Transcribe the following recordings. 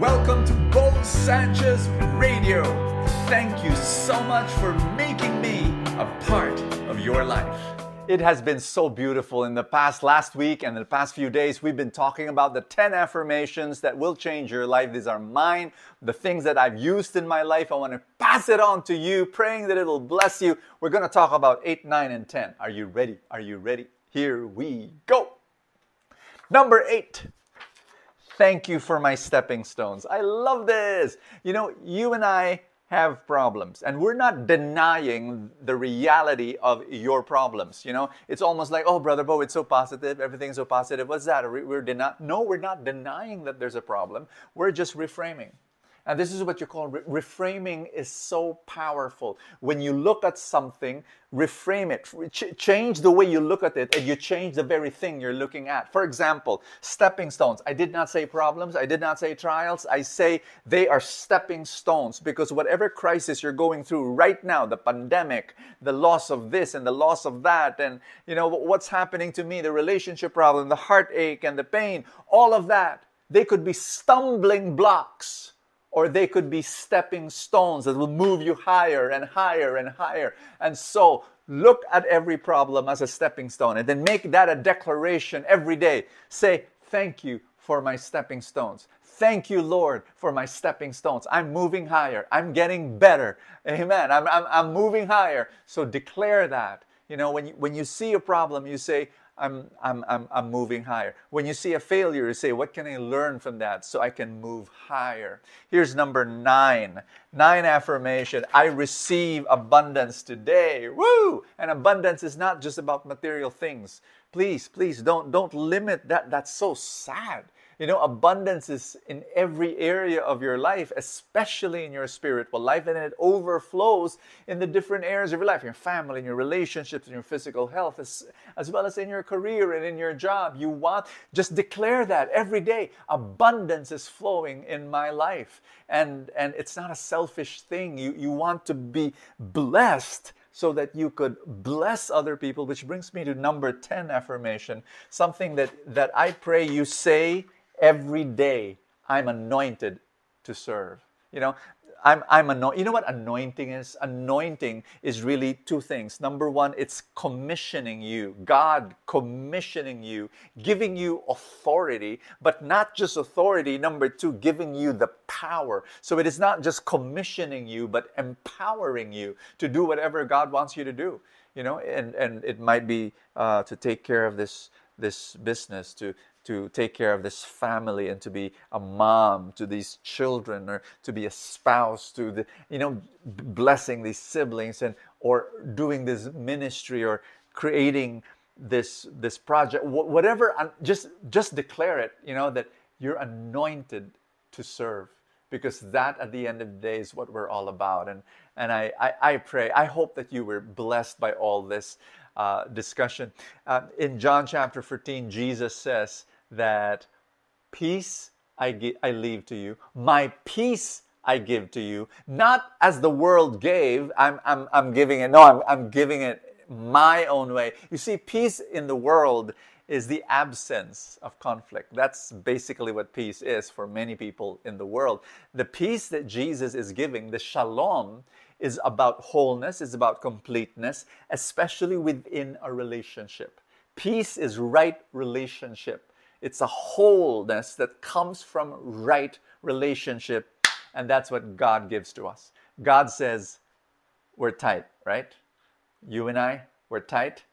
Welcome to Bo Sanchez Radio. Thank you so much for making me a part of your life. It has been so beautiful in the past last week and the past few days. We've been talking about the 10 affirmations that will change your life. These are mine, the things that I've used in my life. I want to pass it on to you, praying that it'll bless you. We're going to talk about 8, 9, and 10. Are you ready? Are you ready? Here we go. Number 8. Thank you for my stepping stones. I love this. You know, you and I have problems and we're not denying the reality of your problems you know? It's almost like oh brother bo it's so positive everything's so positive. What's that? We're deny- no we're not denying that there's a problem. We're just reframing and this is what you call re- reframing is so powerful. When you look at something, reframe it, Ch- change the way you look at it, and you change the very thing you're looking at. For example, stepping stones. I did not say problems, I did not say trials. I say they are stepping stones because whatever crisis you're going through right now, the pandemic, the loss of this and the loss of that, and you know what's happening to me, the relationship problem, the heartache and the pain, all of that, they could be stumbling blocks or they could be stepping stones that will move you higher and higher and higher. And so look at every problem as a stepping stone and then make that a declaration every day. Say, Thank you for my stepping stones. Thank you, Lord, for my stepping stones. I'm moving higher. I'm getting better. Amen. I'm, I'm, I'm moving higher. So declare that. You know, when you, when you see a problem, you say, I'm, I'm, I'm, I'm moving higher. When you see a failure, you say, What can I learn from that so I can move higher? Here's number nine nine affirmation I receive abundance today. Woo! And abundance is not just about material things. Please, please don't, don't limit that. That's so sad. You know, abundance is in every area of your life, especially in your spiritual life, and it overflows in the different areas of your life, your family, in your relationships, in your physical health, as, as well as in your career and in your job. You want, just declare that every day. Abundance is flowing in my life. And, and it's not a selfish thing. You, you want to be blessed so that you could bless other people, which brings me to number 10 affirmation, something that, that I pray you say every day I'm anointed to serve. You know, I'm, I'm anointed. You know what anointing is? Anointing is really two things. Number one, it's commissioning you, God commissioning you, giving you authority, but not just authority. Number two, giving you the power. So it is not just commissioning you, but empowering you to do whatever God wants you to do. You know, and, and it might be uh, to take care of this this business, to to take care of this family and to be a mom to these children or to be a spouse to the you know blessing these siblings and or doing this ministry or creating this this project. Whatever just just declare it you know that you're anointed to serve because that at the end of the day is what we're all about. And and I, I, I pray i hope that you were blessed by all this uh, discussion. Uh, in john chapter 14 jesus says that peace I, I leave to you, my peace I give to you, not as the world gave, I'm, I'm, I'm giving it, no, I'm, I'm giving it my own way. You see, peace in the world is the absence of conflict. That's basically what peace is for many people in the world. The peace that Jesus is giving, the shalom, is about wholeness, is about completeness, especially within a relationship. Peace is right relationship. It's a wholeness that comes from right relationship, and that's what God gives to us. God says, We're tight, right? You and I, we're tight.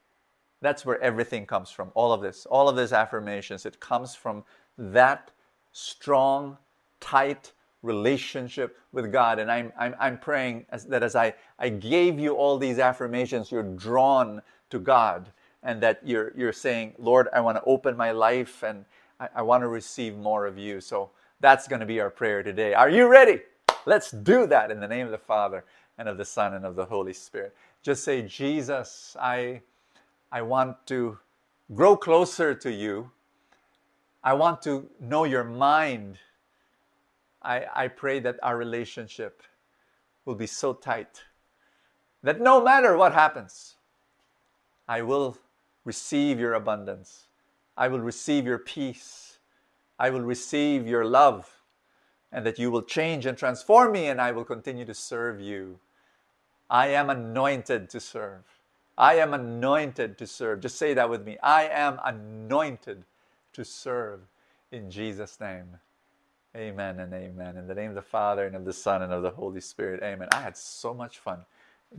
That's where everything comes from. All of this, all of these affirmations, it comes from that strong, tight relationship with God. And I'm, I'm, I'm praying as, that as I, I gave you all these affirmations, you're drawn to God and that you're, you're saying, Lord, I want to open my life and I, I want to receive more of you. So that's going to be our prayer today. Are you ready? Let's do that in the name of the Father and of the Son and of the Holy Spirit. Just say, Jesus, I, I want to grow closer to you. I want to know your mind. I, I pray that our relationship will be so tight that no matter what happens, I will receive your abundance. I will receive your peace. I will receive your love. and that you will change and transform me, and I will continue to serve you. I am anointed to serve. I am anointed to serve. Just say that with me. I am anointed to serve in Jesus' name. Amen and amen. In the name of the Father and of the Son and of the Holy Spirit. Amen. I had so much fun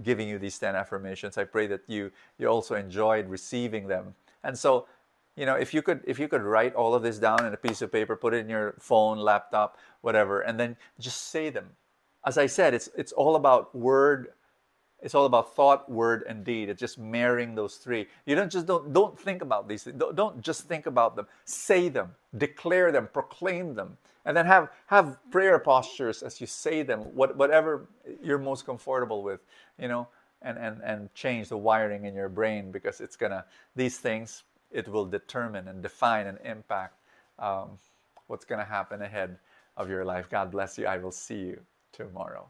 giving you these 10 affirmations. I pray that you you also enjoyed receiving them. And so, you know, if you could if you could write all of this down in a piece of paper, put it in your phone, laptop, whatever, and then just say them. As I said, it's it's all about word it's all about thought, word, and deed. It's just marrying those three. You don't just don't don't think about these things. Don't, don't just think about them. Say them, declare them, proclaim them, and then have have prayer postures as you say them. What whatever you're most comfortable with, you know, and and and change the wiring in your brain because it's gonna these things it will determine and define and impact um, what's gonna happen ahead of your life. God bless you. I will see you tomorrow.